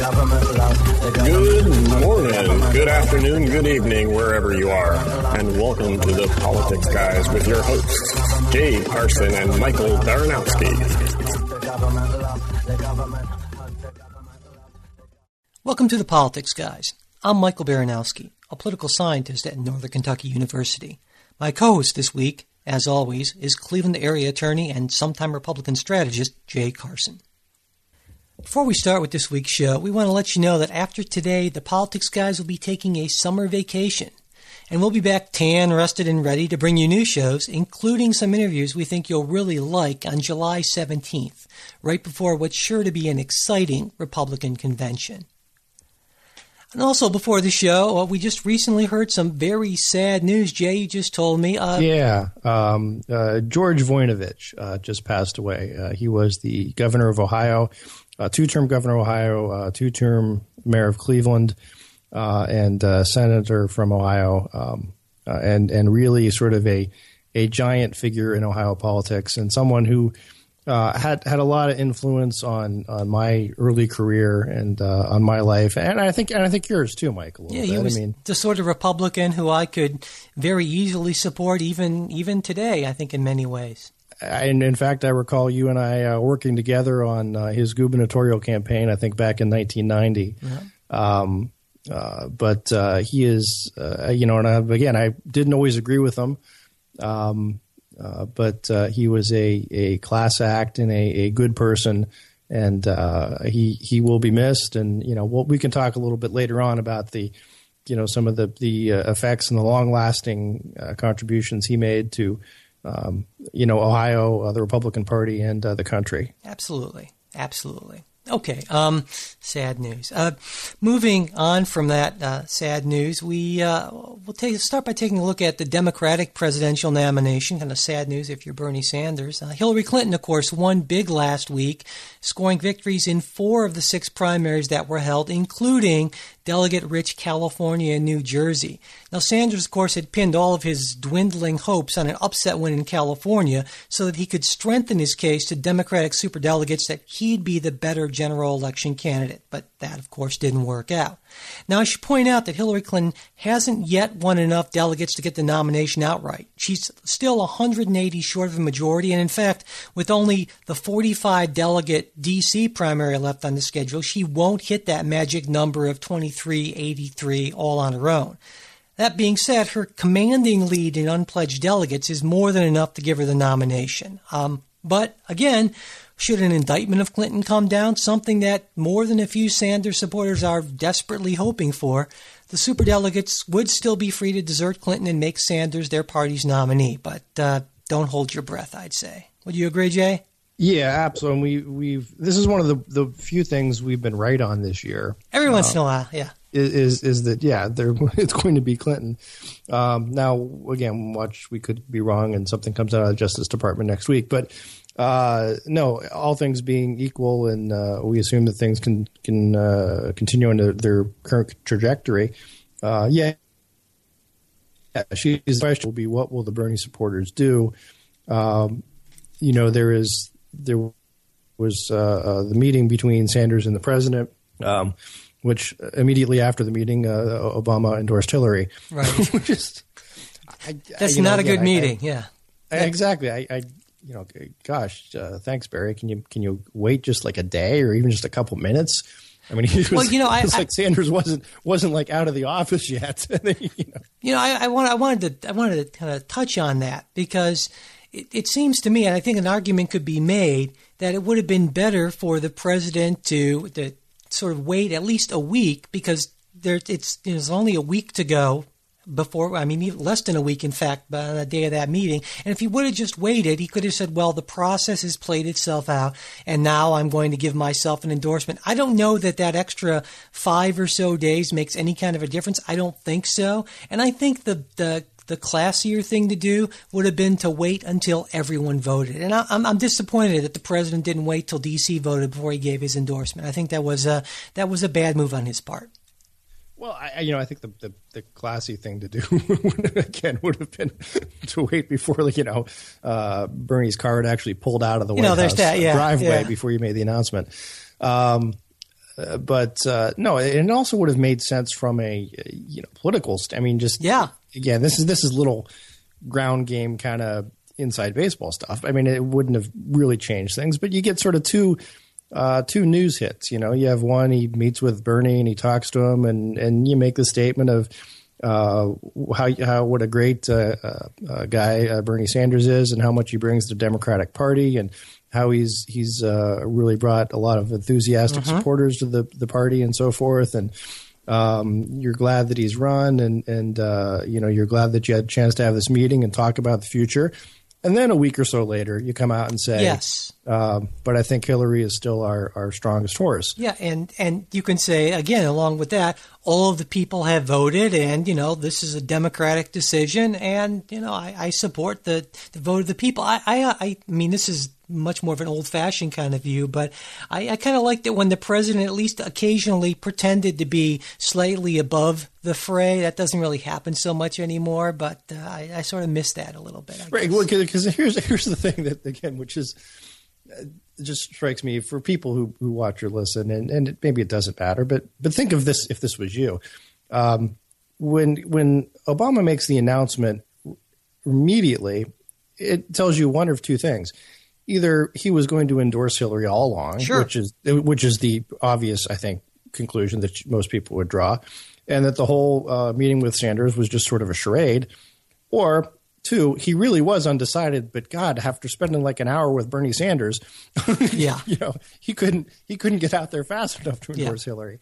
Good morning, good afternoon, good evening, wherever you are, and welcome to the Politics Guys with your hosts, Jay Carson and Michael Baranowski. Welcome to the Politics Guys. I'm Michael Baranowski, a political scientist at Northern Kentucky University. My co host this week, as always, is Cleveland area attorney and sometime Republican strategist Jay Carson. Before we start with this week's show, we want to let you know that after today, the Politics Guys will be taking a summer vacation. And we'll be back tan, rested, and ready to bring you new shows, including some interviews we think you'll really like on July 17th, right before what's sure to be an exciting Republican convention. And also before the show, uh, we just recently heard some very sad news. Jay, you just told me. Uh, yeah, um, uh, George Voinovich uh, just passed away. Uh, he was the governor of Ohio uh, two-term governor of Ohio, uh, two-term mayor of Cleveland, uh, and uh, senator from Ohio, um, uh, and and really sort of a a giant figure in Ohio politics, and someone who uh, had had a lot of influence on on my early career and on my life, and I think and I think yours too, Mike. yeah, he was I mean, the sort of Republican who I could very easily support, even even today. I think in many ways and in fact, I recall you and I uh, working together on uh, his gubernatorial campaign. I think back in 1990. Yeah. Um, uh, but uh, he is, uh, you know, and I, again, I didn't always agree with him, um, uh, but he was a, a class act and a, a good person, and he he will be missed. And you know, we'll, we can talk a little bit later on about the, you know, some of the the effects and the long lasting contributions he made to um, you know, Ohio, uh, the Republican Party, and uh, the country. Absolutely, absolutely. Okay, um, sad news. Uh, moving on from that uh, sad news, we uh, will take, start by taking a look at the Democratic presidential nomination. Kind of sad news if you're Bernie Sanders. Uh, Hillary Clinton, of course, won big last week, scoring victories in four of the six primaries that were held, including delegate rich California and New Jersey. Now, Sanders, of course, had pinned all of his dwindling hopes on an upset win in California so that he could strengthen his case to Democratic superdelegates that he'd be the better general election candidate. But that, of course, didn't work out. Now, I should point out that Hillary Clinton hasn't yet won enough delegates to get the nomination outright. She's still 180 short of a majority, and in fact, with only the 45 delegate D.C. primary left on the schedule, she won't hit that magic number of 2383 all on her own. That being said, her commanding lead in unpledged delegates is more than enough to give her the nomination. Um, but again, should an indictment of Clinton come down, something that more than a few Sanders supporters are desperately hoping for, the superdelegates would still be free to desert Clinton and make Sanders their party's nominee. But uh, don't hold your breath, I'd say. Would you agree, Jay? Yeah, absolutely. We, we've this is one of the the few things we've been right on this year. Every uh, once in a while, yeah. Is, is is that yeah? There it's going to be Clinton. Um, now again, watch we could be wrong and something comes out of the Justice Department next week, but uh, no, all things being equal, and uh, we assume that things can can uh, continue in their current trajectory. Uh, yeah, yeah, she's the question will be what will the Bernie supporters do? Um, you know, there is there was uh, uh, the meeting between Sanders and the president. Um, which immediately after the meeting, Obama endorsed Hillary. Right. Just, I, That's I, not know, a good meeting. I, yeah. Exactly. I, you know, gosh, uh, thanks, Barry. Can you can you wait just like a day or even just a couple minutes? I mean, he was, well, you know, I, like Sanders wasn't wasn't like out of the office yet. you know, you know I, I, want, I wanted to I wanted to kind of touch on that because it, it seems to me, and I think an argument could be made that it would have been better for the president to to sort of wait at least a week because there it's there's only a week to go before, I mean, less than a week, in fact, by the day of that meeting. And if he would have just waited, he could have said, well, the process has played itself out, and now I'm going to give myself an endorsement. I don't know that that extra five or so days makes any kind of a difference. I don't think so. And I think the, the, the classier thing to do would have been to wait until everyone voted. And I, am disappointed that the president didn't wait till D.C. voted before he gave his endorsement. I think that was a, that was a bad move on his part. Well, I, you know, I think the, the, the classy thing to do again would have been to wait before, you know, uh, Bernie's car had actually pulled out of the you White know, House that, yeah, driveway yeah. before you made the announcement. Um, uh, but uh, no, it also would have made sense from a you know political. St- I mean, just yeah. Again, this is this is little ground game kind of inside baseball stuff. I mean, it wouldn't have really changed things, but you get sort of two uh, two news hits. You know, you have one he meets with Bernie and he talks to him, and and you make the statement of uh, how how what a great uh, uh guy uh, Bernie Sanders is, and how much he brings to the Democratic Party, and how he's he's uh, really brought a lot of enthusiastic mm-hmm. supporters to the the party and so forth, and. Um, you're glad that he's run, and and you know you're glad that you had a chance to have this meeting and talk about the future. And then a week or so later, you come out and say, "Yes." Uh, but I think Hillary is still our, our strongest horse. Yeah, and and you can say again, along with that, all of the people have voted, and you know this is a democratic decision, and you know I, I support the, the vote of the people. I, I I mean this is much more of an old fashioned kind of view, but I, I kind of liked it when the president at least occasionally pretended to be slightly above the fray. That doesn't really happen so much anymore, but uh, I, I, sort of miss that a little bit. I right, because well, here's here's the thing that again, which is uh, just strikes me for people who who watch or listen, and and maybe it doesn't matter, but but think of this if this was you, um, when when Obama makes the announcement immediately, it tells you one of two things either he was going to endorse Hillary all along, sure. which is which is the obvious, I think, conclusion that most people would draw, and that the whole uh, meeting with Sanders was just sort of a charade, or two, he really was undecided. But God, after spending like an hour with Bernie Sanders, yeah, you know, he couldn't he couldn't get out there fast enough to endorse yeah. Hillary.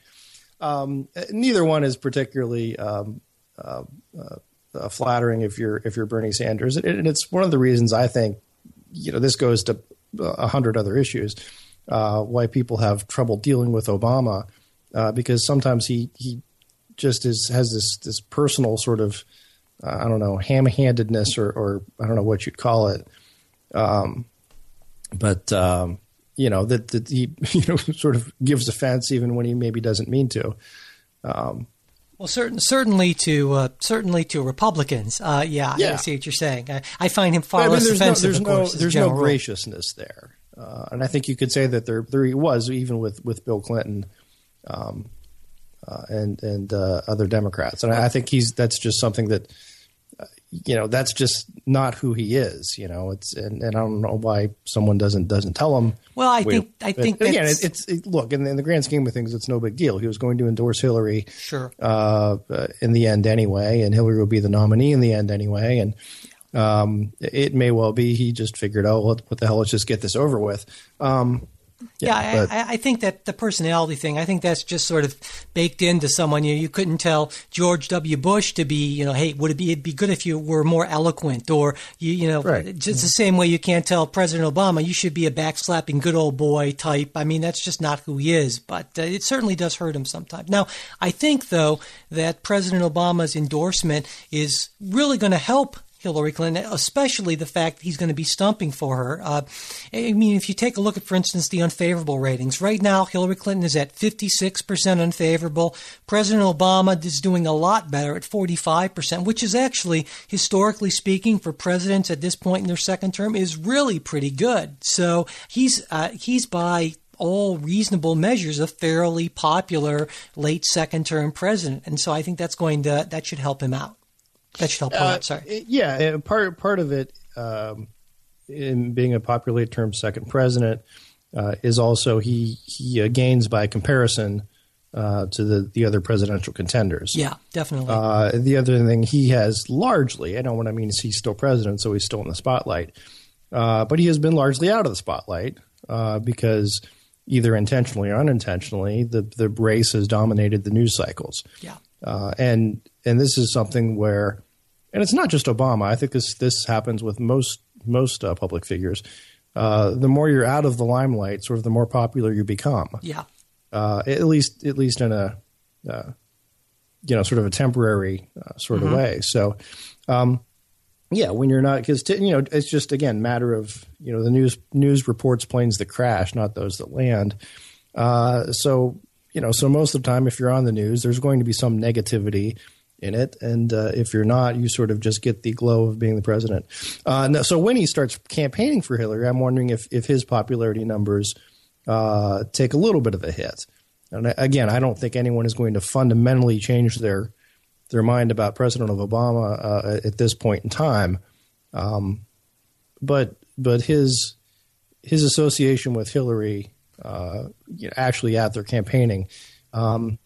Um, neither one is particularly um, uh, uh, flattering if you're if you're Bernie Sanders, and it's one of the reasons I think you know, this goes to a hundred other issues. Uh, why people have trouble dealing with Obama uh, because sometimes he he just is has this this personal sort of uh, I don't know ham handedness or, or I don't know what you'd call it, um, but um, you know that that he you know sort of gives offense even when he maybe doesn't mean to. Um, well, certain, certainly to uh, certainly to Republicans. Uh, yeah, yeah, I see what you're saying. I, I find him far I mean, less there's offensive. No, there's no, there's no graciousness there, uh, and I think you could say that there there was even with with Bill Clinton, um, uh, and and uh, other Democrats, and I, I think he's that's just something that you know that's just not who he is you know it's and, and i don't know why someone doesn't doesn't tell him. Well i think i think again it's, it's it, look in in the, grand scheme of things it's no big deal. He was going to endorse hillary sure. uh, uh, in the end anyway and hillary will be the nominee in the end anyway and um, it may well be he just figured oh what, what the hell let's just get this over with. Um, yeah, yeah I, I, think that the personality thing, I think that's just sort of baked into someone. You, you couldn't tell George W. Bush to be, you know, hey, would it be it'd be good if you were more eloquent, or you, you know, right. just mm-hmm. the same way you can't tell President Obama you should be a backslapping good old boy type. I mean, that's just not who he is. But uh, it certainly does hurt him sometimes. Now, I think though that President Obama's endorsement is really going to help Hillary Clinton, especially the fact he's going to be stumping for her. Uh, I mean, if you take a look at, for instance, the unfavorable ratings, right now Hillary Clinton is at 56% unfavorable. President Obama is doing a lot better at 45%, which is actually, historically speaking, for presidents at this point in their second term, is really pretty good. So he's uh, he's by all reasonable measures a fairly popular late second term president, and so I think that's going to that should help him out. That should help. Uh, sorry. Yeah, part part of it um, in being a popular term second president uh, is also he he uh, gains by comparison uh, to the the other presidential contenders. Yeah, definitely. Uh, the other thing he has largely, I don't know what I mean is he's still president, so he's still in the spotlight, uh, but he has been largely out of the spotlight because either intentionally or unintentionally, the the race has dominated the news cycles. Yeah. Uh, and and this is something where and it's not just Obama. I think this this happens with most most uh, public figures. Uh, the more you're out of the limelight, sort of the more popular you become. Yeah. Uh, at least at least in a uh, you know sort of a temporary uh, sort mm-hmm. of way. So. Um, yeah, when you're not, because you know, it's just again matter of you know the news news reports planes that crash, not those that land. Uh, so you know, so most of the time, if you're on the news, there's going to be some negativity in it. And uh, if you're not, you sort of just get the glow of being the president. Uh, so when he starts campaigning for Hillary, I'm wondering if, if his popularity numbers uh, take a little bit of a hit. and again, I don't think anyone is going to fundamentally change their their mind about President of Obama uh, at this point in time. Um, but but his his association with Hillary, uh, you know, actually at their campaigning, um,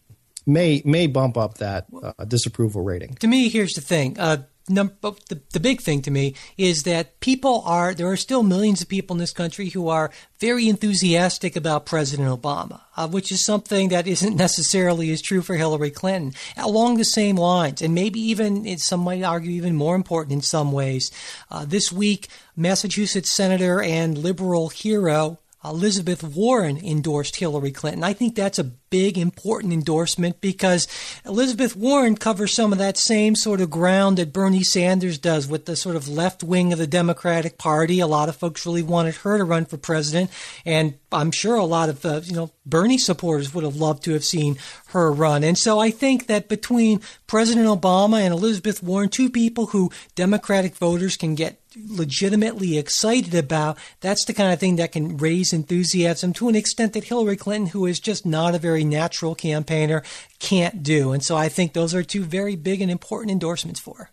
may may bump up that uh, disapproval rating. To me, here's the thing. Uh, num- the, the big thing to me is that people are there are still millions of people in this country who are very enthusiastic about President Obama, uh, which is something that isn't necessarily as true for Hillary Clinton. Along the same lines, and maybe even some might argue even more important in some ways. Uh, this week, Massachusetts Senator and liberal hero Elizabeth Warren endorsed Hillary Clinton. I think that's a big, important endorsement because Elizabeth Warren covers some of that same sort of ground that Bernie Sanders does with the sort of left wing of the Democratic Party. A lot of folks really wanted her to run for president, and I'm sure a lot of uh, you know Bernie supporters would have loved to have seen her run. And so I think that between President Obama and Elizabeth Warren, two people who Democratic voters can get legitimately excited about, that's the kind of thing that can raise enthusiasm to an extent that Hillary Clinton, who is just not a very natural campaigner, can't do. And so I think those are two very big and important endorsements for her.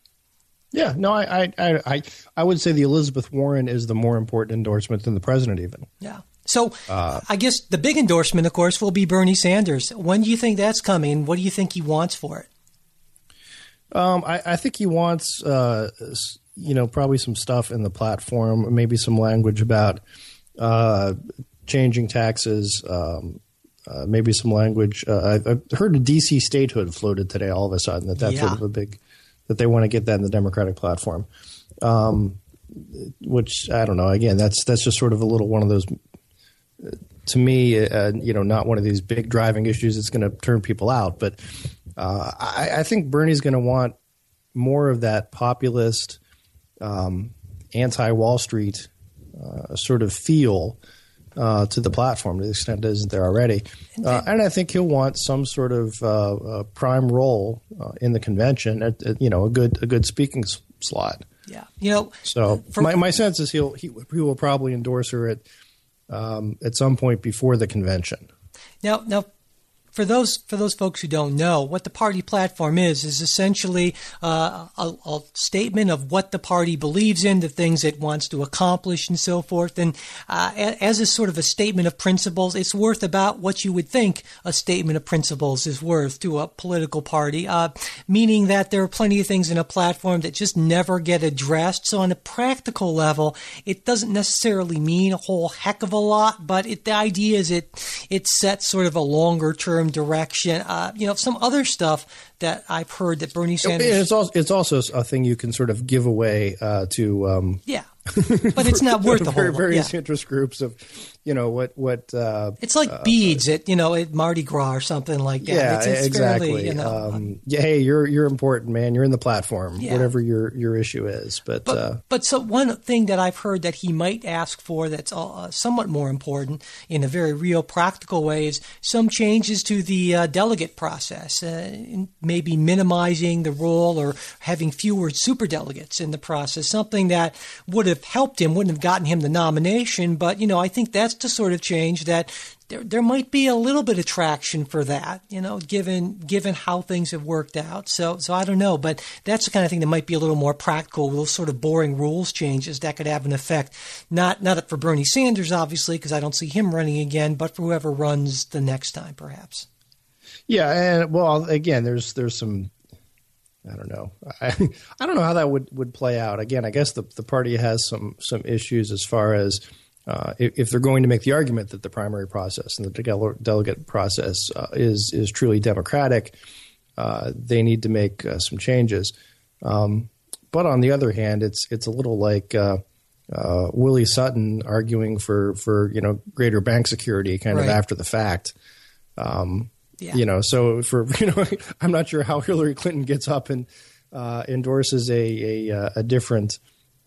Yeah, no, I, I, I, I would say the Elizabeth Warren is the more important endorsement than the president, even. Yeah. So uh, I guess the big endorsement, of course, will be Bernie Sanders. When do you think that's coming? What do you think he wants for it? Um, I, I, think he wants uh, you know, probably some stuff in the platform, maybe some language about uh, changing taxes, um, uh, maybe some language. Uh, I, I heard a DC statehood floated today all of a sudden that that's yeah. sort of a big that they want to get that in the Democratic platform. Um, which I don't know. Again, that's that's just sort of a little one of those. To me, uh, you know, not one of these big driving issues that's going to turn people out. But uh, I, I think Bernie's going to want more of that populist um, anti Wall Street uh, sort of feel uh, to the platform to the extent it isn't there already. Uh, and I think he'll want some sort of uh, prime role uh, in the convention at, at, you know a good a good speaking s- slot. Yeah, you know. So for, my my sense is he'll he, he will probably endorse her at um, at some point before the convention. Now now for those for those folks who don't know, what the party platform is is essentially uh, a, a, statement of what the party believes in, the things it wants to accomplish, and so forth. And uh, as a sort of a statement of principles, it's worth about what you would think a statement of principles is worth to a political party, uh, meaning that there are plenty of things in a platform that just never get addressed. So on a practical level, it doesn't necessarily mean a whole heck of a lot, but it, the idea is it it sets sort of a longer term term direction. Uh, you know, some other stuff that I've heard that Bernie Sanders. It's also, it's also a thing you can sort of give away uh, to. Um, yeah. but it's not worth the whole various yeah. interest groups of, you know, what what. Uh, it's like uh, beads at you know at Mardi Gras or something like that. Yeah, it's, it's exactly. Fairly, you know, um, yeah, hey, you're you're important, man. You're in the platform, yeah. whatever your your issue is. But but, uh, but so one thing that I've heard that he might ask for that's uh, somewhat more important in a very real practical way is some changes to the uh, delegate process, uh, maybe minimizing the role or having fewer super delegates in the process. Something that would have helped him, wouldn't have gotten him the nomination, but you know I think that's the sort of change that there there might be a little bit of traction for that, you know, given given how things have worked out. So so I don't know, but that's the kind of thing that might be a little more practical. With those sort of boring rules changes that could have an effect. Not not for Bernie Sanders, obviously, because I don't see him running again, but for whoever runs the next time, perhaps. Yeah, and well, again, there's there's some I don't know. I, I don't know how that would, would play out. Again, I guess the, the party has some some issues as far as uh, if, if, they're going to make the argument that the primary process and the delegate process uh, is is truly democratic, uh, they need to make uh, some changes. Um, but on the other hand, it's it's a little like uh, uh, Willie Sutton arguing for for you know greater bank security, kind right. of after the fact. Um, yeah. You know, so for you know, I'm not sure how Hillary Clinton gets up and endorses a a, a different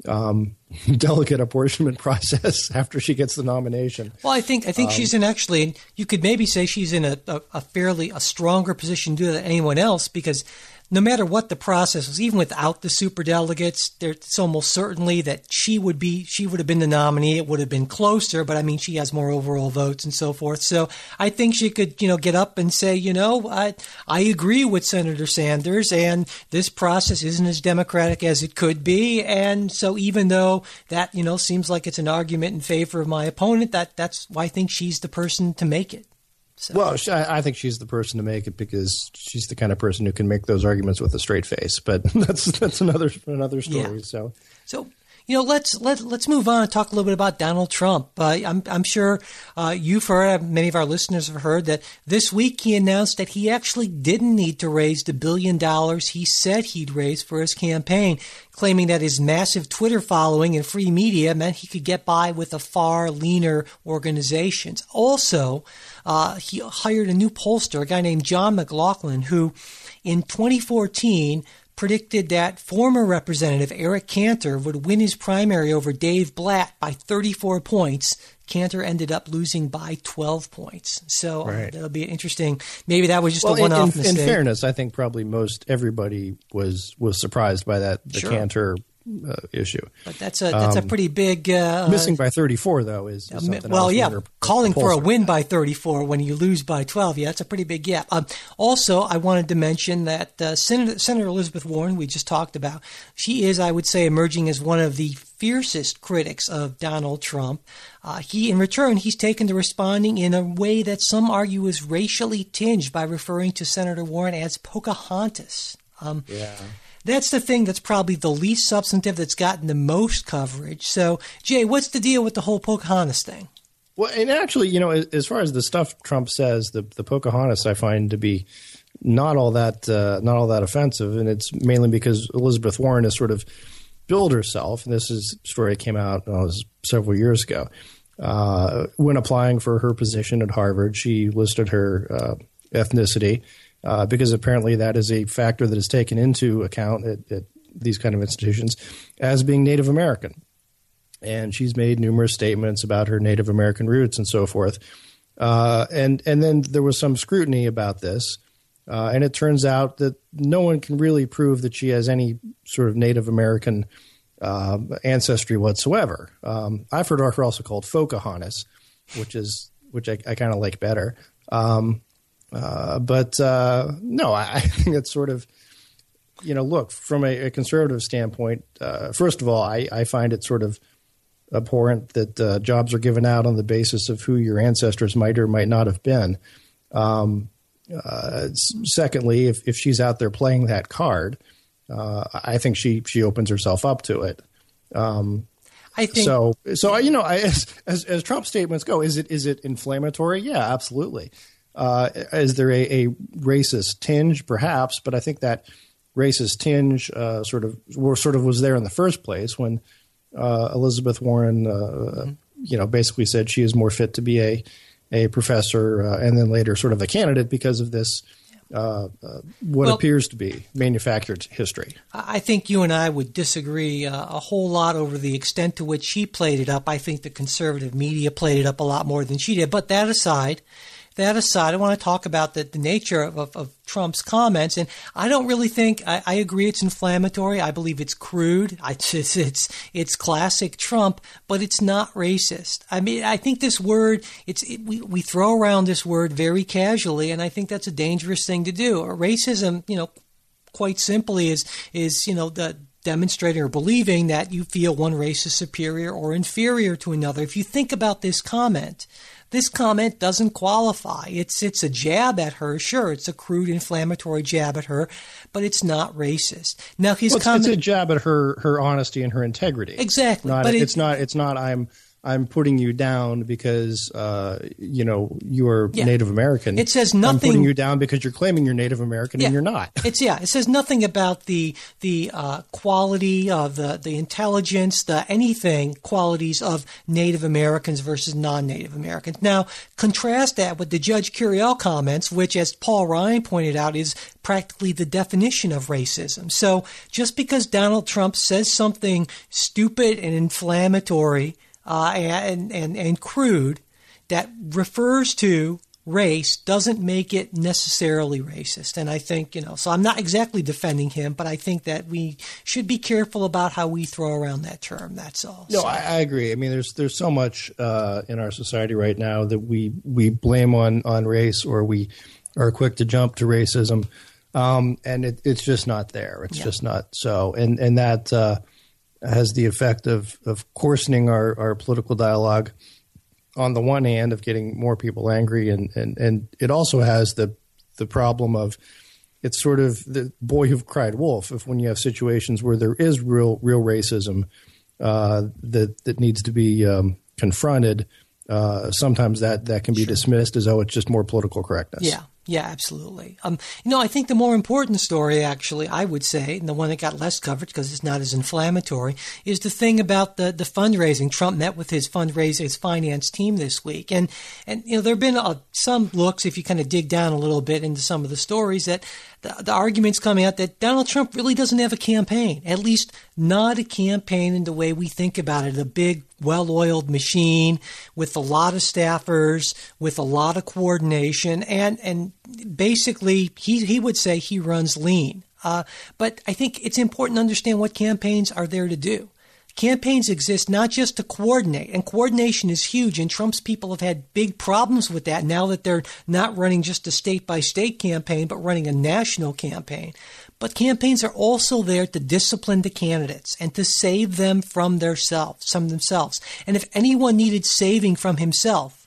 um, delegate apportionment process after she gets the nomination. Well, I think I think um, she's in actually. You could maybe say she's in a, a, a, fairly a stronger position to do that than anyone else because no matter what the process was, even without the super delegates, it's almost certainly that she would be she would have been the nominee. It would have been closer, but I mean, she has more overall votes and so forth. So I think she could, you know, get up and say, you know, I I agree with Senator Sanders, and this process isn't as democratic as it could be. And so even though that you know seems like it's an argument in favor of my opponent, that that's why I think she's the person to make it. So. Well, I think she's the person to make it because she's the kind of person who can make those arguments with a straight face. But that's that's another another story. Yeah. So, so you know, let's let let's move on and talk a little bit about Donald Trump. Uh, I'm I'm sure uh, you've heard, many of our listeners have heard that this week he announced that he actually didn't need to raise the billion dollars he said he'd raise for his campaign, claiming that his massive Twitter following and free media meant he could get by with a far leaner organizations. Also, uh, he hired a new pollster, a guy named John McLaughlin, who in 2014 predicted that former Representative Eric Cantor would win his primary over Dave Brat by 34 points. Cantor ended up losing by 12 points. So uh, right. uh, that'll be interesting. Maybe that was just well, a one-off in, mistake. In fairness, I think probably most everybody was was surprised by that the sure. Cantor uh, issue. But that's a that's um, a pretty big uh, missing by 34 though is, is well yeah calling for a win by 34 when you lose by 12 yeah that's a pretty big gap. Um, also, I wanted to mention that uh, Senator, Senator Elizabeth Warren we just talked about she is I would say emerging as one of the fiercest critics of Donald Trump. Uh, he, in return, he's taken to responding in a way that some argue is racially tinged by referring to Senator Warren as Pocahontas. Um, yeah that's the thing that's probably the least substantive that's gotten the most coverage. So, Jay, what's the deal with the whole Pocahontas thing? Well, and actually, you know, as far as the stuff Trump says, the the Pocahontas I find to be not all that uh, not all that offensive, and it's mainly because Elizabeth Warren has sort of billed herself, and this is story came out uh, several years ago. Uh, when applying for her position at Harvard, she listed her uh, ethnicity uh, because apparently that is a factor that is taken into account at, at these kind of institutions as being Native American. And she's made numerous statements about her Native American roots and so forth. Uh, and and then there was some scrutiny about this, uh, and it turns out that no one can really prove that she has any sort of Native American uh, ancestry whatsoever. Um, I've heard her also called Fauxcahontas, which is which I, I kind of like better. Um, uh, but uh, no, I, I, think it's sort of, you know, look, from a, a conservative standpoint, uh, first of all, I, I, find it sort of abhorrent that uh, jobs are given out on the basis of who your ancestors might or might not have been. Um, uh, secondly, if, if she's out there playing that card, I think she, she opens herself up to it. Um, I think so. So you know, I, as, as, as Trump statements go, is it is it inflammatory? Yeah, absolutely. Uh, is there a, a, racist tinge? Perhaps, but I think that racist tinge uh, sort of sort of was there in the first place when uh, Elizabeth Warren, uh, mm-hmm. you know, basically said she is more fit to be a a professor, uh, and then later sort of a candidate because of this. Uh, what well, appears to be manufactured history. I think you and I would disagree a whole lot over the extent to which she played it up. I think the conservative media played it up a lot more than she did. But that aside, that aside, I want to talk about the, the nature of, of, of, Trump's comments. And I don't really think, I, I, agree it's inflammatory. I believe it's crude. I just, it's, it's classic Trump, but it's not racist. I mean, I think this word, it's, it, we, we throw around this word very casually, and I think that's a dangerous thing to do. Uh, racism, you know, quite simply is, is, you know, the, demonstrating or believing that you feel one race is superior or inferior to another. If you think about this comment, this comment doesn't qualify. It's it's a jab at her. Sure, it's a crude, inflammatory jab at her, but it's not racist. Now his well, it's, comment, it's a jab at her her honesty and her integrity. Exactly, not, but it's not it's not I'm I'm putting you down because uh, you know you're yeah. Native American. It says nothing. I'm putting you down because you're claiming you're Native American yeah. and you're not. it's yeah. It says nothing about the the uh, quality of the the intelligence, the anything qualities of Native Americans versus non-Native Americans. Now contrast that with the Judge Curiel comments, which, as Paul Ryan pointed out, is practically the definition of racism. So just because Donald Trump says something stupid and inflammatory uh, and, and, and crude that refers to race doesn't make it necessarily racist. And I think, you know, so I'm not exactly defending him, but I think that we should be careful about how we throw around that term. That's all. No, so. I, I, agree. I mean, there's there's so much uh, in our society right now that we we blame on on race or we are quick to jump to racism, um, and it, it's just not there. It's yeah. just not so, and and that uh, has the effect of of coarsening our our political dialogue on the one hand of getting more people angry, and and and it also has the the problem of it's sort of the boy who cried wolf. If when you have situations where there is real real racism uh, that that needs to be um, confronted, uh, sometimes that that can be sure. dismissed as oh it's just more political correctness. Yeah, yeah, absolutely. Um, you know, I think the more important story, actually, I would say, and the one that got less coverage because it's not as inflammatory, is the thing about the, the fundraising. Trump met with his fundraising, his finance team this week, and and you know there have been uh, some looks, if you kind of dig down a little bit into some of the stories, that the, the arguments coming out that Donald Trump really doesn't have a campaign, at least not a campaign in the way we think about it, a big, well oiled machine with a lot of staffers, with a lot of coordination, and, and basically he, he would say he runs lean. Uh, but I think it's important to understand what campaigns are there to do. Campaigns exist not just to coordinate, and coordination is huge, and Trump's people have had big problems with that now that they're not running just a state by state campaign, but running a national campaign. But campaigns are also there to discipline the candidates and to save them from themselves, from themselves. And if anyone needed saving from himself,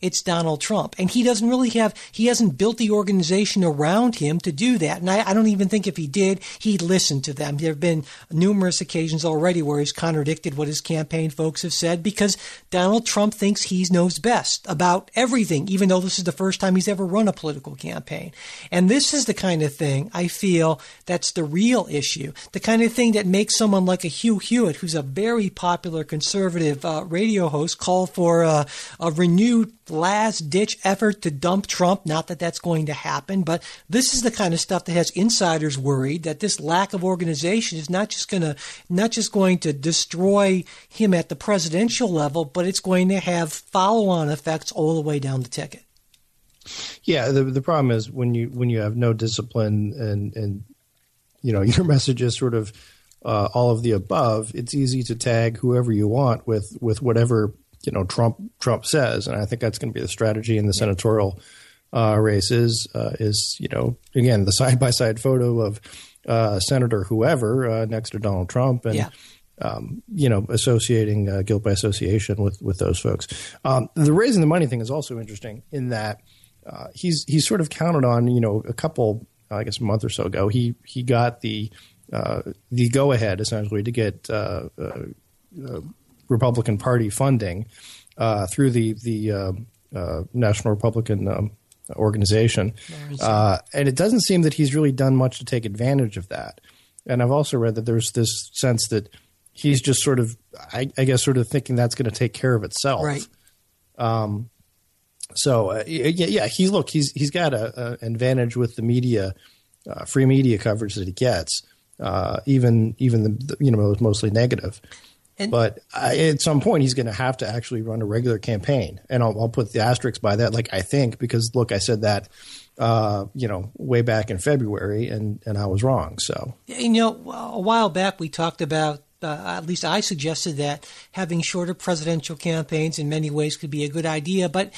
it's Donald Trump. And he doesn't really have, he hasn't built the organization around him to do that. And I, I, don't even think if he did, he'd listen to them. There have been numerous occasions already where he's contradicted what his campaign folks have said because Donald Trump thinks he knows best about everything, even though this is the first time he's ever run a political campaign. And this is the kind of thing I feel that's the real issue. The kind of thing that makes someone like a Hugh Hewitt, who's a very popular conservative uh, radio host, call for uh, a renewed last ditch effort to dump Trump. Not that that's going to happen, but this is the kind of stuff that has insiders worried that this lack of organization is not just going to not just going to destroy him at the presidential level, but it's going to have follow-on effects all the way down the ticket. Yeah, the the problem is when you when you have no discipline and and you know your message is sort of uh, all of the above. It's easy to tag whoever you want with with whatever you know Trump Trump says, and I think that's going to be the strategy in the senatorial uh, races. Uh, is you know again the side by side photo of uh, Senator whoever uh, next to Donald Trump, and yeah. um, you know associating uh, guilt by association with with those folks. Um, the raising the money thing is also interesting in that uh, he's he's sort of counted on you know a couple I guess a month or so ago he he got the the go ahead essentially to get Republican Party funding uh, through the the uh, uh, National Republican um, organization, uh, and it doesn't seem that he's really done much to take advantage of that. And I've also read that there's this sense that he's just sort of, I, I guess, sort of thinking that's going to take care of itself. Right. Um, so uh, yeah, yeah, he's look, he's he's got an advantage with the media, uh, free media coverage that he gets, uh, even even the, you know mostly negative. And, but uh, at some point, he's going to have to actually run a regular campaign, and I'll, I'll, put the asterisk by that. Like I think, because look, I said that, uh, you know, way back in February, and and I was wrong. So you know, a while back we talked about. Uh, at least I suggested that having shorter presidential campaigns in many ways could be a good idea, but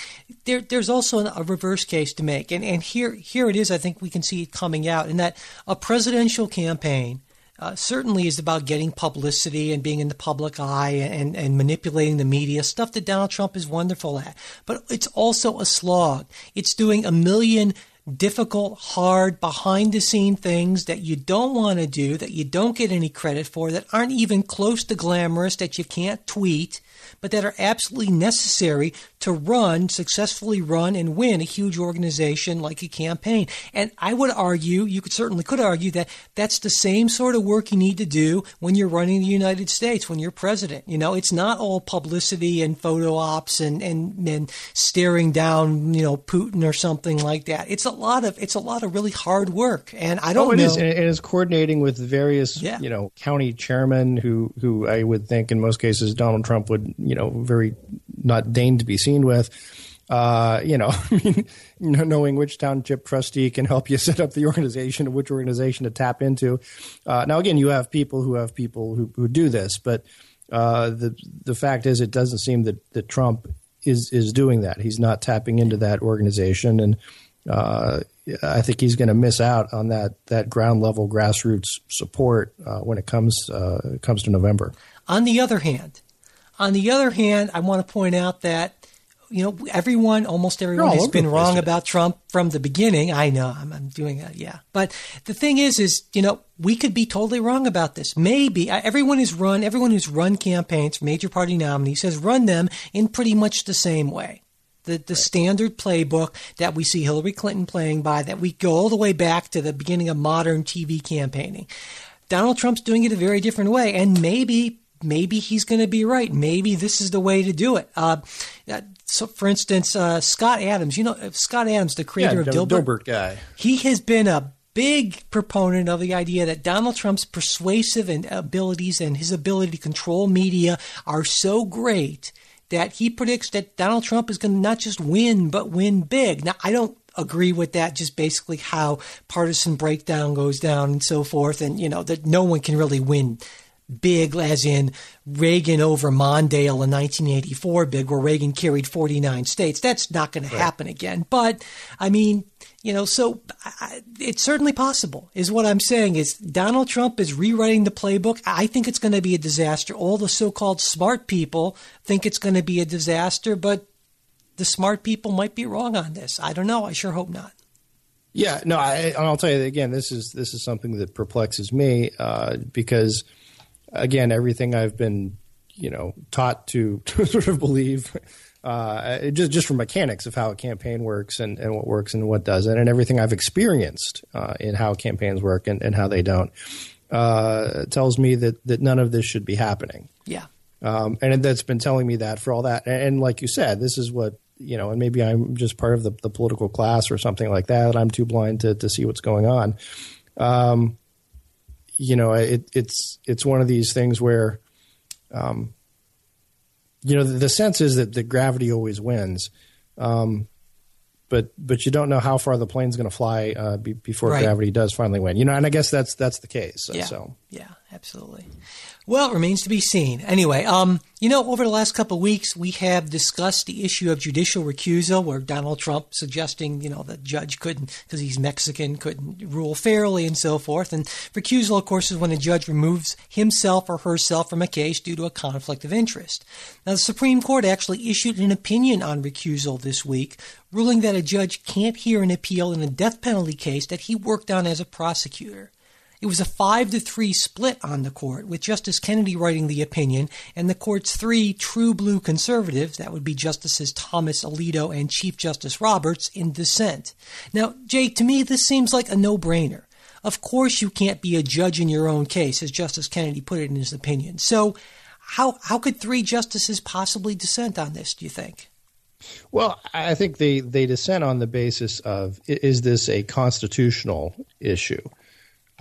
there, there's also a reverse case to make, and and here here it is. I think we can see it coming out in that a presidential campaign uh, certainly is about getting publicity and being in the public eye and, and manipulating the media, stuff that Donald Trump is wonderful at. But it's also a slog. It's doing a million difficult, hard, behind the scene things that you don't want to do, that you don't get any credit for, that aren't even close to glamorous, that you can't tweet but that are absolutely necessary to run, successfully run and win a huge organization like a campaign. And I would argue, you could certainly could argue that that's the same sort of work you need to do when you're running the United States, when you're president. You know, it's not all publicity and photo ops and, and, and staring down, you know, Putin or something like that. It's a lot of, it's a lot of really hard work. And I don't oh, it know. Is. And it is coordinating with various, yeah. you know, county chairmen who, who I would think in most cases Donald Trump would, you know, very not deigned to be seen with. Uh, you know, I mean, knowing which township trustee can help you set up the organization and which organization to tap into. Uh, now, again, you have people who have people who, who do this, but uh, the the fact is, it doesn't seem that, that Trump is is doing that. He's not tapping into that organization, and uh, I think he's going to miss out on that that ground level grassroots support uh, when it comes uh, comes to November. On the other hand, on the other hand, I want to point out that you know, everyone, almost everyone has been wrong about Trump from the beginning. I know I'm, I'm, doing that. Yeah. But the thing is, is, you know, we could be totally wrong about this. Maybe everyone has run, everyone who's run campaigns, major party nominees has run them in pretty much the same way. The, the right. standard playbook that we see Hillary Clinton playing by, that we go all the way back to the beginning of modern TV campaigning. Donald Trump's doing it a very different way. And maybe maybe he's going to be right. Maybe this is the way to do it. Uh, so, for instance, uh, Scott Adams, you know, Scott Adams, the creator yeah, of Dilbert, Dilbert guy, he has been a big proponent of the idea that Donald Trump's persuasive and abilities and his ability to control media are so great that he predicts that Donald Trump is going to not just win, but win big. Now, I don't agree with that, just basically how partisan breakdown goes down and so forth, and, you know, that no one can really win big, as in Reagan over Mondale in 1984 big, where Reagan carried 49 states. That's not going right. to happen again. But, I mean, you know, so I, it's certainly possible, is what I'm saying. Is Donald Trump is rewriting the playbook. I think it's going to be a disaster. All the so called smart people think it's going to be a disaster, but the smart people might be wrong on this. I don't know. I sure hope not. Yeah, no, I, will tell you again. This is this is something that perplexes me uh, because again, everything I've been, you know, taught to, to sort of believe, uh, just just from mechanics of how a campaign works and, and what works and what doesn't, and everything I've experienced uh, in how campaigns work and, and how they don't, uh, tells me that that none of this should be happening. Yeah. Um, and that's been telling me that for all that. And, and, like you said, this is what you know, and maybe I'm just part of the, the political class or something like that. I'm too blind to to see what's going on. Um, you know, it, it's it's one of these things where, um, you know, the, the sense is that the gravity always wins, um, but but you don't know how far the plane's going to fly uh, be, before right. gravity does finally win. You know, and I guess that's that's the case. Yeah. So yeah, absolutely. Well, it remains to be seen. Anyway, um, you know, over the last couple of weeks, we have discussed the issue of judicial recusal, where Donald Trump suggesting, you know, the judge couldn't, because he's Mexican, couldn't rule fairly and so forth. And recusal, of course, is when a judge removes himself or herself from a case due to a conflict of interest. Now, the Supreme Court actually issued an opinion on recusal this week, ruling that a judge can't hear an appeal in a death penalty case that he worked on as a prosecutor. It was a five to three split on the court, with Justice Kennedy writing the opinion and the court's three true blue conservatives, that would be Justices Thomas Alito and Chief Justice Roberts, in dissent. Now, Jay, to me, this seems like a no brainer. Of course, you can't be a judge in your own case, as Justice Kennedy put it in his opinion. So, how, how could three justices possibly dissent on this, do you think? Well, I think they, they dissent on the basis of is this a constitutional issue?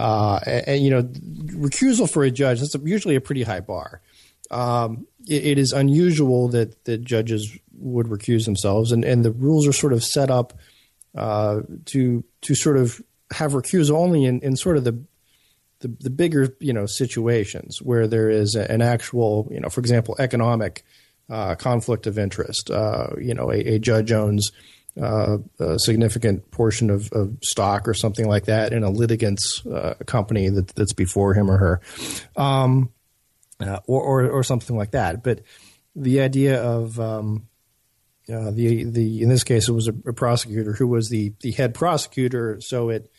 Uh, and, and, you know, recusal for a judge that's usually a pretty high bar. Um, it, it is unusual that that judges would recuse themselves, and, and the rules are sort of set up uh, to to sort of have recusal only in, in sort of the, the, the bigger you know situations where there is an actual you know for example economic uh, conflict of interest. Uh, you know, a, a judge owns uh, a significant portion of, of, stock or something like that in a litigant's uh, company that, that's before him or her, um, uh, or, or, or something like that. But the idea of um, uh, the the in this case it was a, a, prosecutor who was the the head prosecutor, so it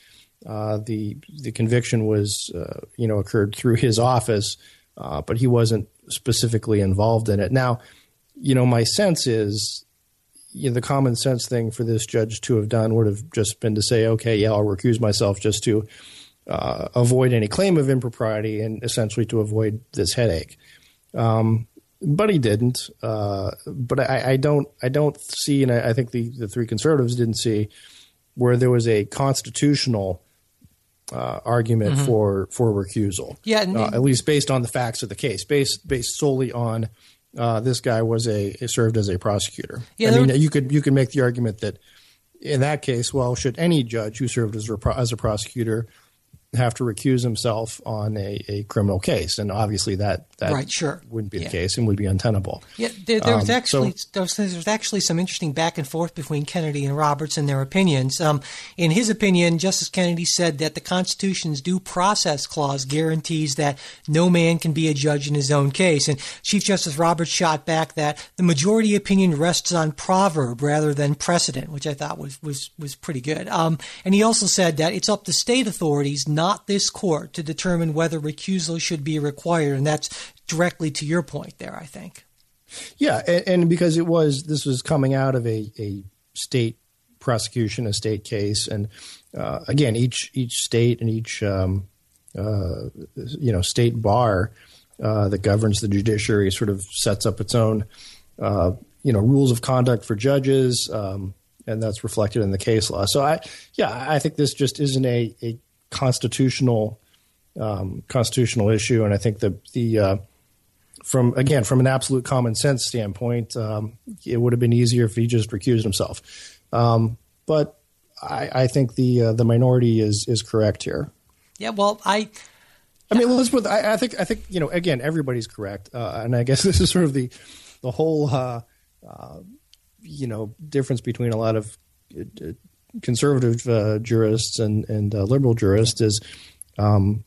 uh, the the conviction was uh, you know occurred through his office, but he wasn't specifically involved in it. Now, you know, my sense is you know, the common sense thing for this judge to have done would have just been to say, okay, yeah, I'll recuse myself just to uh, avoid any claim of impropriety and essentially to avoid this headache. Um, but he didn't. Uh, but I, I, don't. I don't see, and I, I think the, the three conservatives didn't see where there was a constitutional uh, argument mm-hmm. for for recusal. Yeah, uh, at least based on the facts of the case, based based solely on uh, this guy was a served as a prosecutor. Yeah, I mean, you could you could make the argument that in that case, well, should any judge who served as a, as a prosecutor have to recuse himself on a, a criminal case? And obviously, that that Right, sure. wouldn't be Yeah. the case and would be untenable. Yeah, there, there was Um, actually so- there, was, there was actually some interesting back and forth between Kennedy and Roberts in their opinions. Um, in his opinion, Justice Kennedy said that the Constitution's due process clause guarantees that no man can be a judge in his own case, and Chief Justice Roberts shot back that the majority opinion rests on proverb rather than precedent, which I thought was was was pretty good. Um, and he also said that it's up to state authorities, not this court, to determine whether recusal should be required, and that's directly to your point there. I think. Yeah, and, and because it was this was coming out of a, a state prosecution, a state case, and uh, again, each each state and each um, uh, you know state bar uh, that governs the judiciary sort of sets up its own uh, you know rules of conduct for judges, um, and that's reflected in the case law. So I yeah, I think this just isn't a, a constitutional um, constitutional issue, and I think the the uh, from again from an absolute common sense standpoint, um, it would have been easier if he just recused himself. Um, but I, I think the uh, the minority is is correct here. Yeah, well, I I mean, let's put. I, I think. I think you know. Again, everybody's correct, uh, and I guess this is sort of the the whole uh, uh, you know difference between a lot of uh, conservative uh, jurists and and uh, liberal jurists is. Um,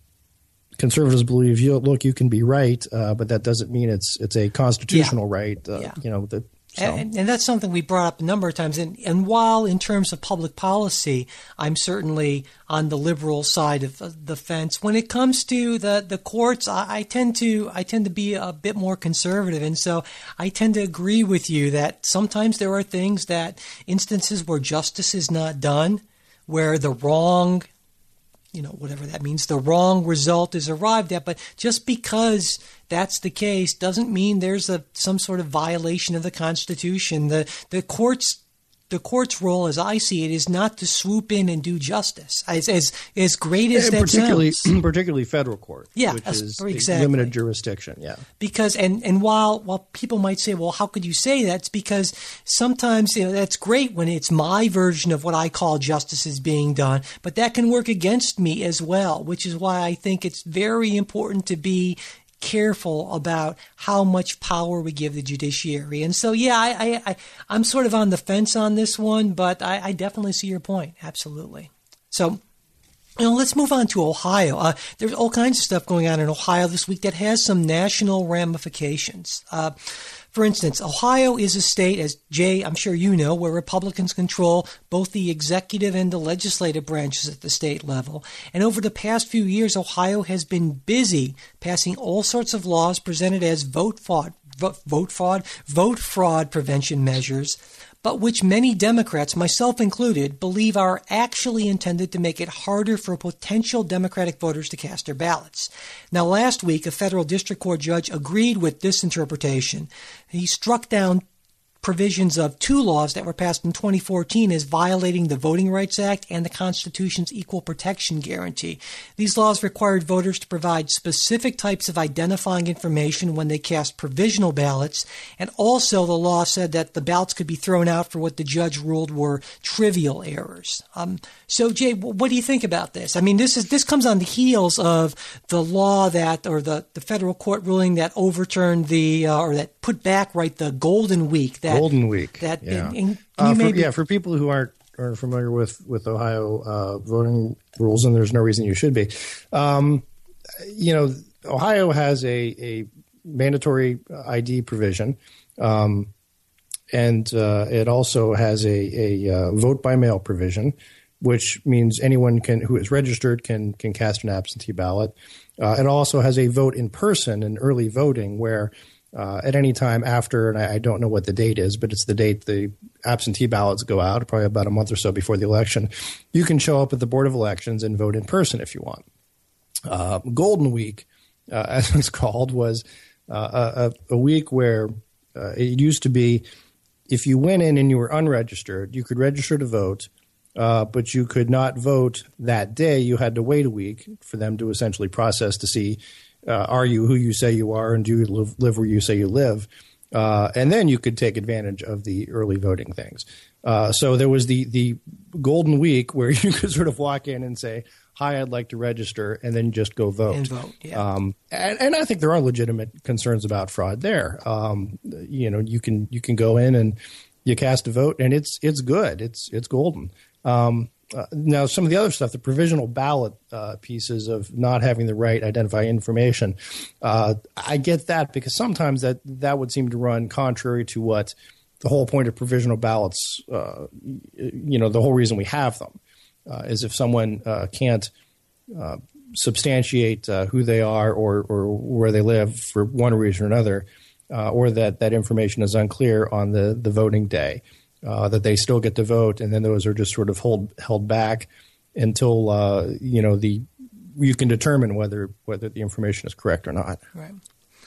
Conservatives believe you look you can be right, uh, but that doesn't mean it's it's a constitutional right. Uh, Yeah. You know that. So. And, and that's something we brought up a number of times. And, and while in terms of public policy, I'm certainly on the liberal side of the- fence. When it comes to the, the courts, I, I tend to I tend to be a bit more conservative, and so I tend to agree with you that sometimes there are things that instances where justice is not done, where the wrong you know, whatever that means, the wrong result is arrived at. But just because that's the case doesn't mean there's a some sort of violation of the Constitution. The the courts the court's role, as I see it, is not to swoop in and do justice. As as, as great as And that particularly, sounds, particularly federal court, Yeah, which is exactly. limited jurisdiction. Yeah, because and and while while people might say, well, how could you say that? It's because sometimes you know that's great when it's my version of what I call justice is being done, but that can work against me as well, which is why I think it's very important to be careful about how much power we give the judiciary. And so, yeah, I, I, I I'm sort of on the fence on this one, but I, I definitely see your point. Absolutely. So. You know, let's move on to Ohio. Uh, there's all kinds of stuff going on in Ohio this week that has some national ramifications. Uh, for instance, Ohio is a state, as Jay, I'm sure you know, where Republicans control both the executive and the legislative branches at the state level. And over the past few years, Ohio has been busy passing all sorts of laws presented as vote fraud, vote, fraud, vote fraud prevention measures but which many Democrats, myself included, believe are actually intended to make it harder for potential Democratic voters to cast their ballots. Now, last week, a federal district court judge agreed with this interpretation. He struck down provisions of two laws that were passed in 2014 as violating the Voting Rights Act and the Constitution's Equal Protection Guarantee. These laws required voters to provide specific types of identifying information when they cast provisional ballots, and also the law said that the ballots could be thrown out for what the judge ruled were trivial errors. Um, so, Jay, what do you think about this? I mean, this is this comes on the heels of the law that, or the, the federal court ruling that overturned the, uh, or that put back right the Golden Week that Golden Week. that yeah. and- and you Uh, for, maybe- yeah, for people who aren't are familiar with with Ohio uh, voting rules, and there's no reason you should be. Um, you know, Ohio has a a mandatory ID provision, um, and uh, it also has a a uh, vote by mail provision, which means anyone can who is registered can can cast an absentee ballot. Uh, it also has a vote in person and early voting where uh, at any time after, and I, I don't know what the date is, but it's the date the absentee ballots go out, probably about a month or so before the election. You can show up at the Board of Elections and vote in person if you want. Uh, Golden Week, uh, as it's called, was uh, a, a week where uh, it used to be if you went in and you were unregistered, you could register to vote, uh, but you could not vote that day. You had to wait a week for them to essentially process to see uh, are you who you say you are and do you live, live where you say you live. Uh, and then you could take advantage of the early voting things. Uh, so there was the the golden week where you could sort of walk in and say, "Hi, I'd like to register," and then just go vote. And vote, yeah. Um, and, and, I think there are legitimate concerns about fraud there. Um, you know, you can you can go in and you cast a vote, and it's it's good. It's it's golden. Um, uh, now, some of the other stuff, the provisional ballot uh, pieces of not having the right identify information, uh, I get that because sometimes that that would seem to run contrary to what the whole point of provisional ballots, uh, you know, the whole reason we have them uh, is if someone uh, can't substantiate who they are or, or where they live for one reason or another, or that that information is unclear on the, the voting day uh, that they still get to vote, and then those are just sort of hold, held back until uh, you know the you can determine whether whether the information is correct or not. Right.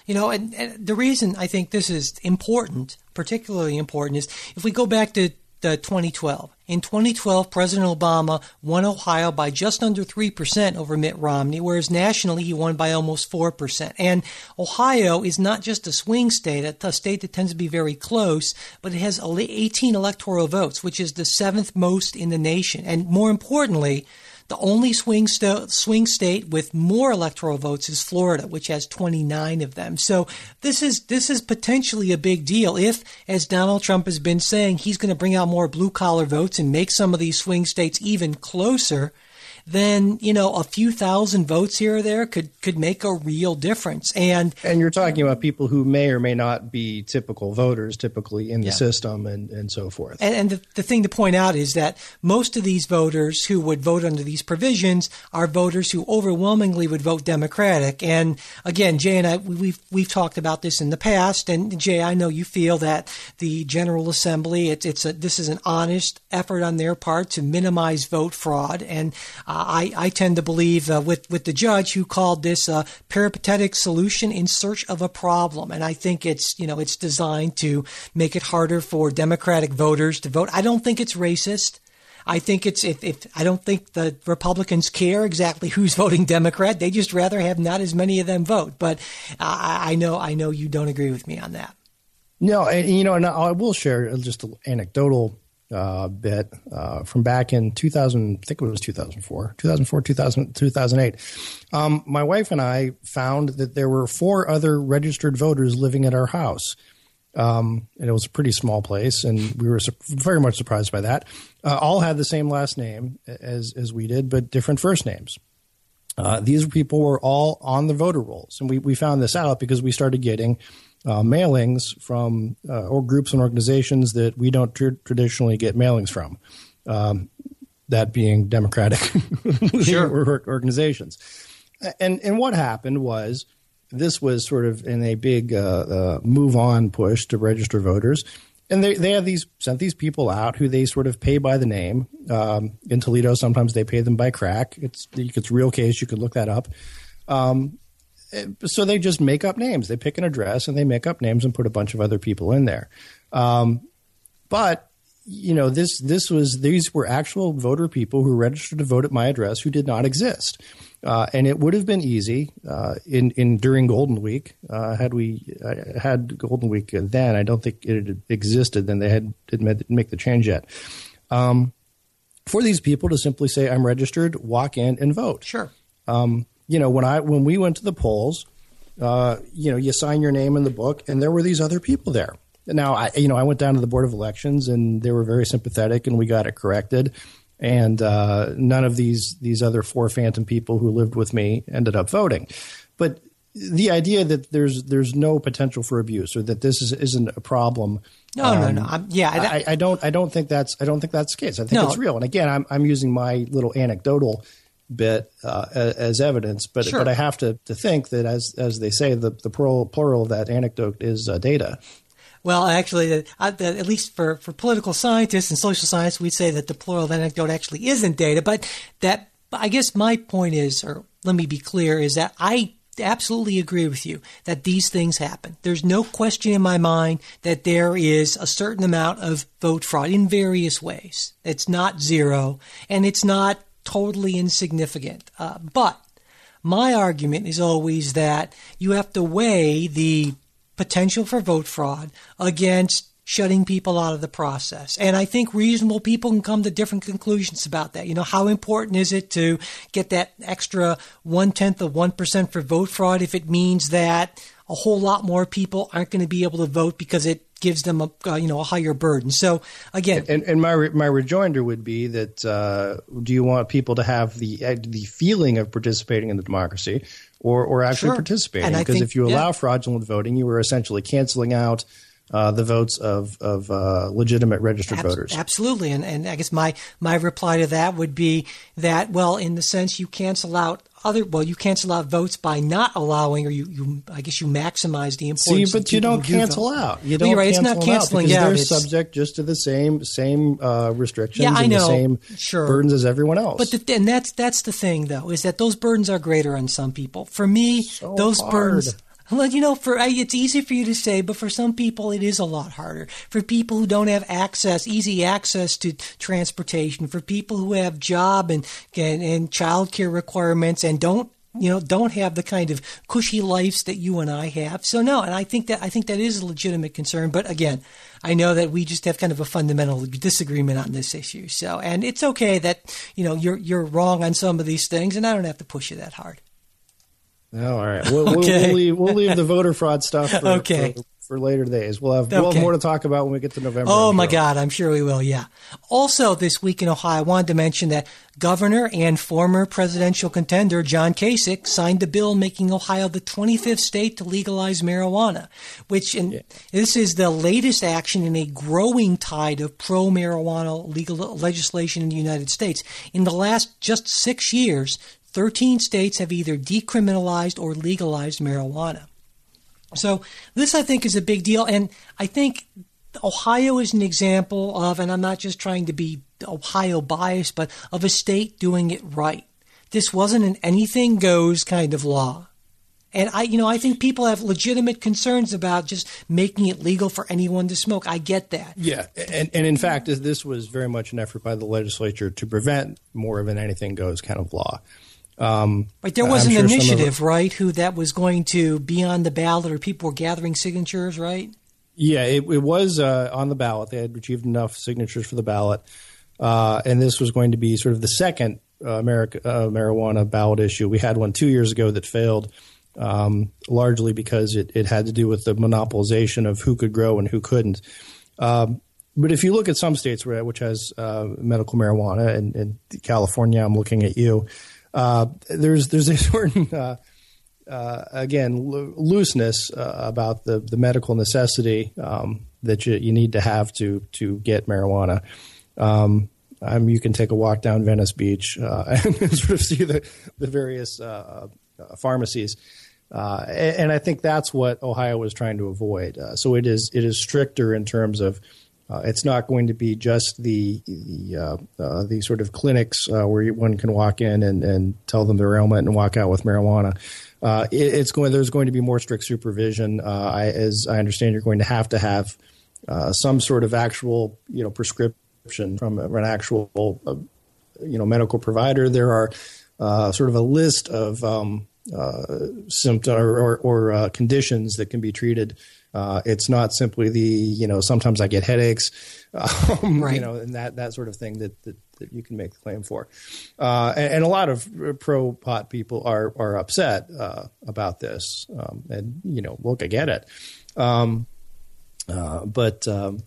You know, and, and the reason I think this is important, particularly important, is if we go back to the 2012. In 2012, President Obama won Ohio by just under 3% over Mitt Romney, whereas nationally he won by almost 4%. And Ohio is not just a swing state, a state that tends to be very close, but it has 18 electoral votes, which is the seventh most in the nation. And more importantly, the only swing, st- swing state with more electoral votes is Florida, which has 29 of them. So this is this is potentially a big deal if, as Donald Trump has been saying, he's going to bring out more blue collar votes and make some of these swing states even closer then you know a few thousand votes here or there could could make a real difference. And and you're talking about people who may or may not be typical voters, typically in the yeah. system, and and so forth. And, and the, the thing to point out is that most of these voters who would vote under these provisions are voters who overwhelmingly would vote Democratic. And again, Jay and I we've we've talked about this in the past. And Jay, I know you feel that the General Assembly it's it's a this is an honest effort on their part to minimize vote fraud and. Uh, I, I tend to believe uh, with with the judge who called this a peripatetic solution in search of a problem, and I think it's you know it's designed to make it harder for Democratic voters to vote. I don't think it's racist. I think it's if, if I don't think the Republicans care exactly who's voting Democrat. They just rather have not as many of them vote. But I, I know I know you don't agree with me on that. No, and you know, and I will share just an anecdotal uh, bit uh, from back in 2000, I think it was 2004, 2004, 2000, 2008. Um, my wife and I found that there were four other registered voters living at our house. Um, and it was a pretty small place, and we were su- very much surprised by that. Uh, all had the same last name as as we did, but different first names. Uh, these people were all on the voter rolls, and we, we found this out because we started getting uh, mailings from uh, or groups and organizations that we don't tr- traditionally get mailings from. Um, that being democratic sure. organizations. And and what happened was this was sort of in a big uh, uh, move on push to register voters. And they, they have these sent these people out who they sort of pay by the name. Um, in Toledo, sometimes they pay them by crack. It's it's real case. You could look that up. Um, so they just make up names. They pick an address and they make up names and put a bunch of other people in there. Um, but you know this this was these were actual voter people who registered to vote at my address who did not exist. Uh, and it would have been easy uh, in in during Golden Week uh, had we uh, had Golden Week then. I don't think it had existed. Then they had didn't make the change yet. Um, for these people to simply say I'm registered, walk in and vote. Sure. Um, you know, when I when we went to the polls, uh, you know, you sign your name in the book, and there were these other people there. Now, I you know, I went down to the board of elections, and they were very sympathetic, and we got it corrected. And uh, none of these these other four phantom people who lived with me ended up voting. But the idea that there's there's no potential for abuse or that this is, isn't a problem. No, um, no, no. I'm, yeah, I, I, don't. I don't think that's. I don't think that's the case. I think no. it's real. And again, I'm I'm using my little anecdotal bit uh, as evidence, but sure. but I have to, to think that as as they say, the the plural, plural of that anecdote is uh, data. Well, actually, uh, at least for, for political scientists and social science, we'd say that the plural of anecdote actually isn't data. But that, I guess, my point is, or let me be clear, is that I absolutely agree with you that these things happen. There's no question in my mind that there is a certain amount of vote fraud in various ways. It's not zero, and it's not totally insignificant. Uh, but my argument is always that you have to weigh the potential for vote fraud against shutting people out of the process. And I think reasonable people can come to different conclusions about that. You know, how important is it to get that extra one tenth of 1% for vote fraud if it means that a whole lot more people aren't going to be able to vote because it gives them a uh, you know a higher burden. So again, and, and my re- my rejoinder would be that uh, do you want people to have the uh, the feeling of participating in the democracy or or actually Sure. participating? Because if you allow yeah. fraudulent voting, you are essentially canceling out uh, the votes of of uh, legitimate registered Abs- voters. Absolutely, and and I guess my my reply to that would be that well, in the sense you cancel out other well, you cancel out votes by not allowing, or you, you I guess you maximize the importance. of but you don't cancel vote. out. You don't you're right, it's not out canceling because out, they're subject just to the same same uh, restrictions Yeah, I and the know. same Sure. burdens as everyone else. But the, and that's that's the thing, though, is that those burdens are greater on some people. For me, So those hard. burdens. Well, you know, for it's easy for you to say, but for some people, it is a lot harder. For people who don't have access, easy access to transportation, for people who have job and and, and childcare requirements, and don't you know don't have the kind of cushy lives that you and I have. So no, and I think that I think that is a legitimate concern. But again, I know that we just have kind of a fundamental disagreement on this issue. So, and it's okay that you know you're you're wrong on some of these things, and I don't have to push you that hard. Oh, all right. We'll, we'll- Okay. we'll, leave, we'll leave the voter fraud stuff for, Okay. for, for later days. We'll have, we'll have more to talk about when we get to November. Oh my. God, I'm sure we will. Yeah. Also, this week in Ohio, I wanted to mention that Governor and former presidential contender John Kasich signed a bill making Ohio the 25th state to legalize marijuana, which and this is the latest action in a growing tide of pro-marijuana legal legislation in the United States. In the last just six years, 13 states have either decriminalized or legalized marijuana. So this, I think, is a big deal, and I think Ohio is an example of, and I'm not just trying to be Ohio biased, but of a state doing it right. This wasn't an anything goes kind of law. And I, you know, I think people have legitimate concerns about just making it legal for anyone to smoke. I get that. Yeah, and, and in fact, this- this was very much an effort by the legislature to prevent more of an anything goes kind of law. Um, Right, there I'm was an sure initiative, right, who that was going to be on the ballot, or people were gathering signatures, right? Yeah, it, it was uh, on the ballot. They had achieved enough signatures for the ballot, uh, and this was going to be sort of the second uh, America, uh, marijuana ballot issue. We had one two years ago that failed, um, largely because it, it had to do with the monopolization of who could grow and who couldn't. Um, but if you look at some states where, which has uh, medical marijuana, and, and California, I'm looking at you. Uh, there's there's a certain uh, uh, again lo- looseness uh, about the, the medical necessity um, that you, you need to have to to get marijuana. Um, you can take a walk down Venice Beach uh, and sort of see the the various uh, pharmacies. And, I think that's what Ohio was trying to avoid. So it is it is stricter in terms of uh, it's not going to be just the the uh, uh, the sort of clinics uh, where one can walk in and, and tell them their ailment and walk out with marijuana. Uh, it, it's going there's going to be more strict supervision. Uh, I, as I understand, you're going to have to have some sort of actual you know prescription from an actual you know medical provider. There are sort of a list of um, symptoms or, or, or conditions that can be treated. Uh, it's not simply the you know sometimes I get headaches, um, Right. you know, and that that sort of thing that that, that you can make the claim for. Uh, and, and a lot of pro pot people are are upset uh, about this, um, and you know, look, I get it. Um, uh, but um,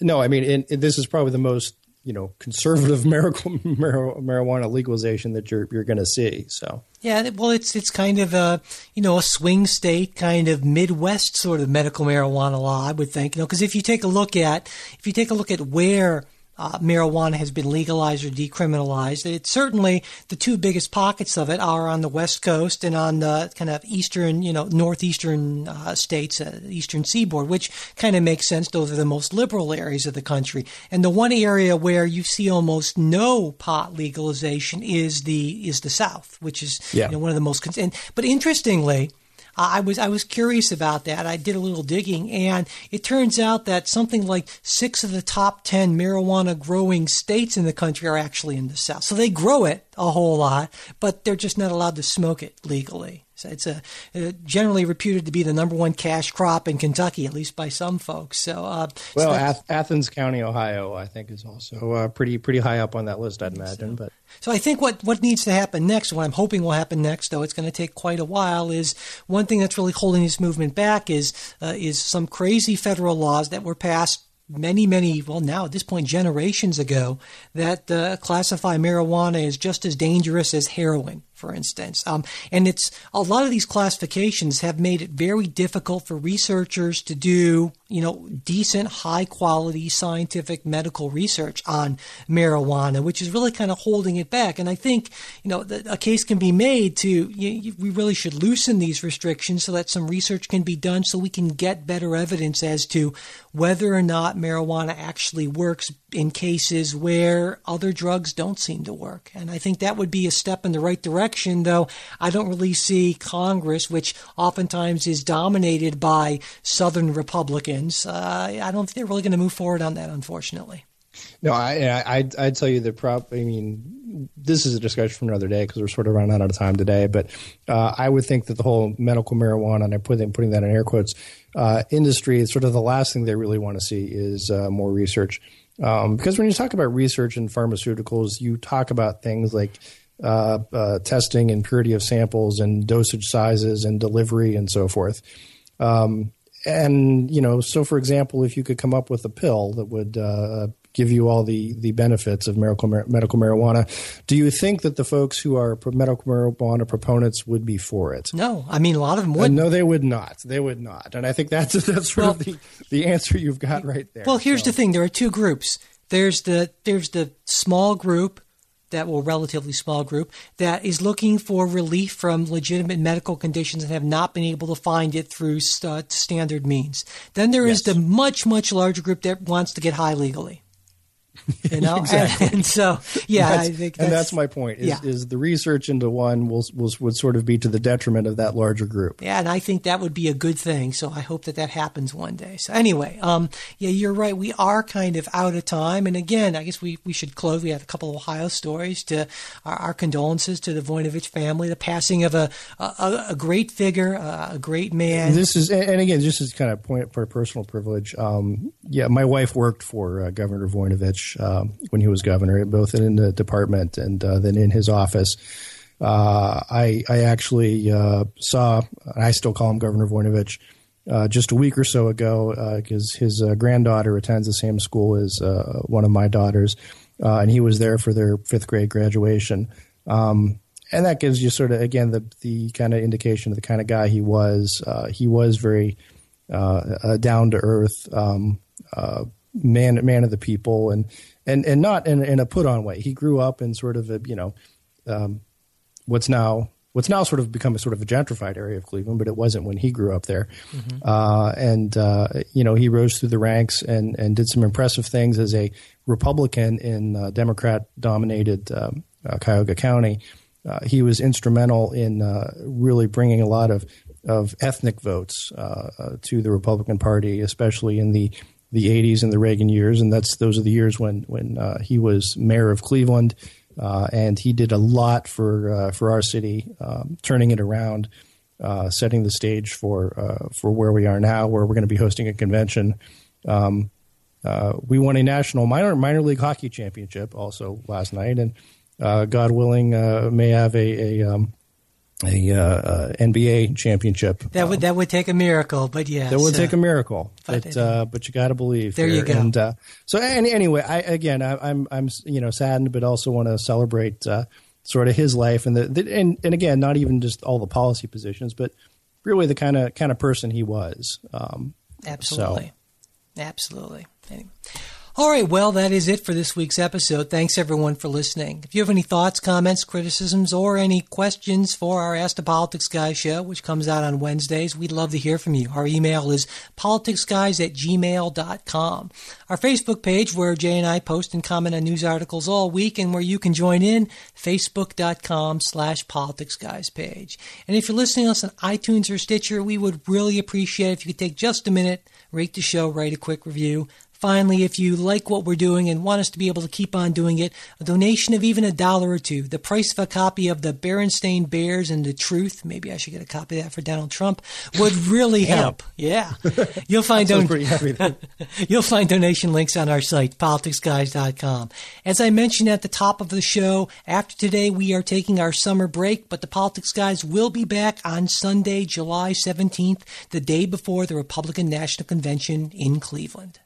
no, I mean, and, and this is probably the most you know conservative marijuana legalization that you're you're going to see. So Yeah, well, it's it's kind of a you know a swing state, kind of Midwest sort of medical marijuana law, I would think. You know, because if you take a look at if you take a look at where uh, marijuana has been legalized or decriminalized, it's certainly the two biggest pockets of it are on the West Coast and on the kind of eastern, you know, northeastern uh, states, uh, eastern seaboard, which kind of makes sense. Those are the most liberal areas of the country. And the one area where you see almost no pot legalization is the is the South, which is Yeah. you know, one of the most. Con- and, but interestingly, I was I was curious about that. I did a little digging, and it turns out that something like six of the top ten marijuana growing states in the country are actually in the South. So they grow it a whole lot, but they're just not allowed to smoke it legally. It's a, a, generally reputed to be the number one cash crop in Kentucky, at least by some folks. So, uh, well, so Ath- Athens County, Ohio, I think is also uh, pretty pretty high up on that list. I'd imagine, so, but so I think what what needs to happen next, what I'm hoping will happen next, though it's going to take quite a while, is one thing that's really holding this movement back is uh, is some crazy federal laws that were passed many, many, well, now at this point, generations ago, that uh, classify marijuana as just as dangerous as heroin for instance. Um, and it's a lot of these classifications have made it very difficult for researchers to do, you know, decent, high quality scientific medical research on marijuana, which is really kind of holding it back. And I think, you know, the, a case can be made to, you, you, we really should loosen these restrictions so that some research can be done so we can get better evidence as to whether or not marijuana actually works in cases where other drugs don't seem to work. And I think that would be a step in the right direction, though I don't really see Congress, which oftentimes is dominated by Southern Republicans, uh, I don't think they're really going to move forward on that, unfortunately. No, I, I, I'd tell you the prop. I mean, this is a discussion for another day because we're sort of running out of time today. But uh, I would think that the whole medical marijuana, and I'm putting putting that in air quotes, uh, industry, sort of the last thing they really want to see is uh, more research. Um, because when you talk about research in pharmaceuticals, you talk about things like uh, uh, testing and purity of samples and dosage sizes and delivery and so forth. Um, and you know, so for example, if you could come up with a pill that would uh, give you all the the benefits of medical medical marijuana. Do you think that the folks who are medical marijuana proponents would be for it? No, I mean a lot of them would. Uh, no, they would not. They would not. And I think that's that's sort well, of the the answer you've got right there. Well, here's so. the thing: there are two groups. There's the there's the small group that will relatively small group that is looking for relief from legitimate medical conditions and have not been able to find it through st- standard means. Then there yes. is the much much larger group that wants to get high legally. You know, exactly. and, and, so yeah, I think, that's, and that's my point. Is, yeah. is the research into one will, will would sort of be to the detriment of that larger group? Yeah, and I think that would be a good thing. So I hope that that happens one day. So anyway, um, yeah, you're right. We are kind of out of time, and again, I guess we we should close. We had a couple of Ohio stories to our, our condolences to the Voinovich family, the passing of a a, a great figure, a great man. This is, and again, this is kind of point for personal privilege. Um, yeah, my wife worked for uh, Governor Voinovich um, when he was governor, both in the department and uh, then in his office. Uh, I, I actually uh, saw, I still call him Governor Voinovich, uh, just a week or so ago because uh, his granddaughter attends the same school as one of my daughters, and he was there for their fifth grade graduation. Um, and that gives you sort of again the the kind of indication of the kind of guy he was. he was very down to earth. Um, man man of the people and and and not in, in a put on way. He grew up in sort of a you know um, what's now what's now sort of become a sort of a gentrified area of Cleveland, but it wasn't when he grew up there. Mm-hmm. Uh, and uh, you know he rose through the ranks and and did some impressive things as a Republican in uh, Democrat dominated um, uh, Cuyahoga County. Uh, he was instrumental in uh, really bringing a lot of of ethnic votes to the Republican Party, especially in the the 80s and the Reagan years, and that's those are the years when when uh, he was mayor of Cleveland, uh, and he did a lot for uh, for our city, um, turning it around, uh, setting the stage for uh, for where we are now, where we're going to be hosting a convention. Um, uh, we won a national minor minor league hockey championship also last night, and God willing, may have a, a um, a uh, uh, NBA championship. That would that would take a miracle, but yeah, that would take a miracle. But but, uh, but you got to believe. There, you go. And uh, so any, anyway, I again I, am I'm, I'm you know saddened, but also want to celebrate uh, sort of his life and the, the, and and again not even just all the policy positions, but really the kind of kind of person he was. Um, Absolutely, so. absolutely. Anyway. All right, well, that is it for this week's episode. Thanks everyone for listening. If you have any thoughts, comments, criticisms, or any questions for our Ask the Politics Guys show, which comes out on Wednesdays, we'd love to hear from you. Our email is politicsguys at gmail.com. Our Facebook page, where Jay and I post and comment on news articles all week and where you can join in, facebook.com slash politicsguys page. And if you're listening to us on iTunes or Stitcher, we would really appreciate if you could take just a minute, rate the show, write a quick review Finally, if you like what we're doing and want us to be able to keep on doing it, a donation of even a dollar or two, the price of a copy of the Berenstain Bears and the Truth, maybe I should get a copy of that for Donald Trump, would really help. Yeah. You'll find don- pretty heavy. there. You'll find donation links on our site, politicsguys.com. As I mentioned at the top of the show, after today we are taking our summer break, but the Politics Guys will be back on Sunday, July 17th, the day before the Republican National Convention in Cleveland.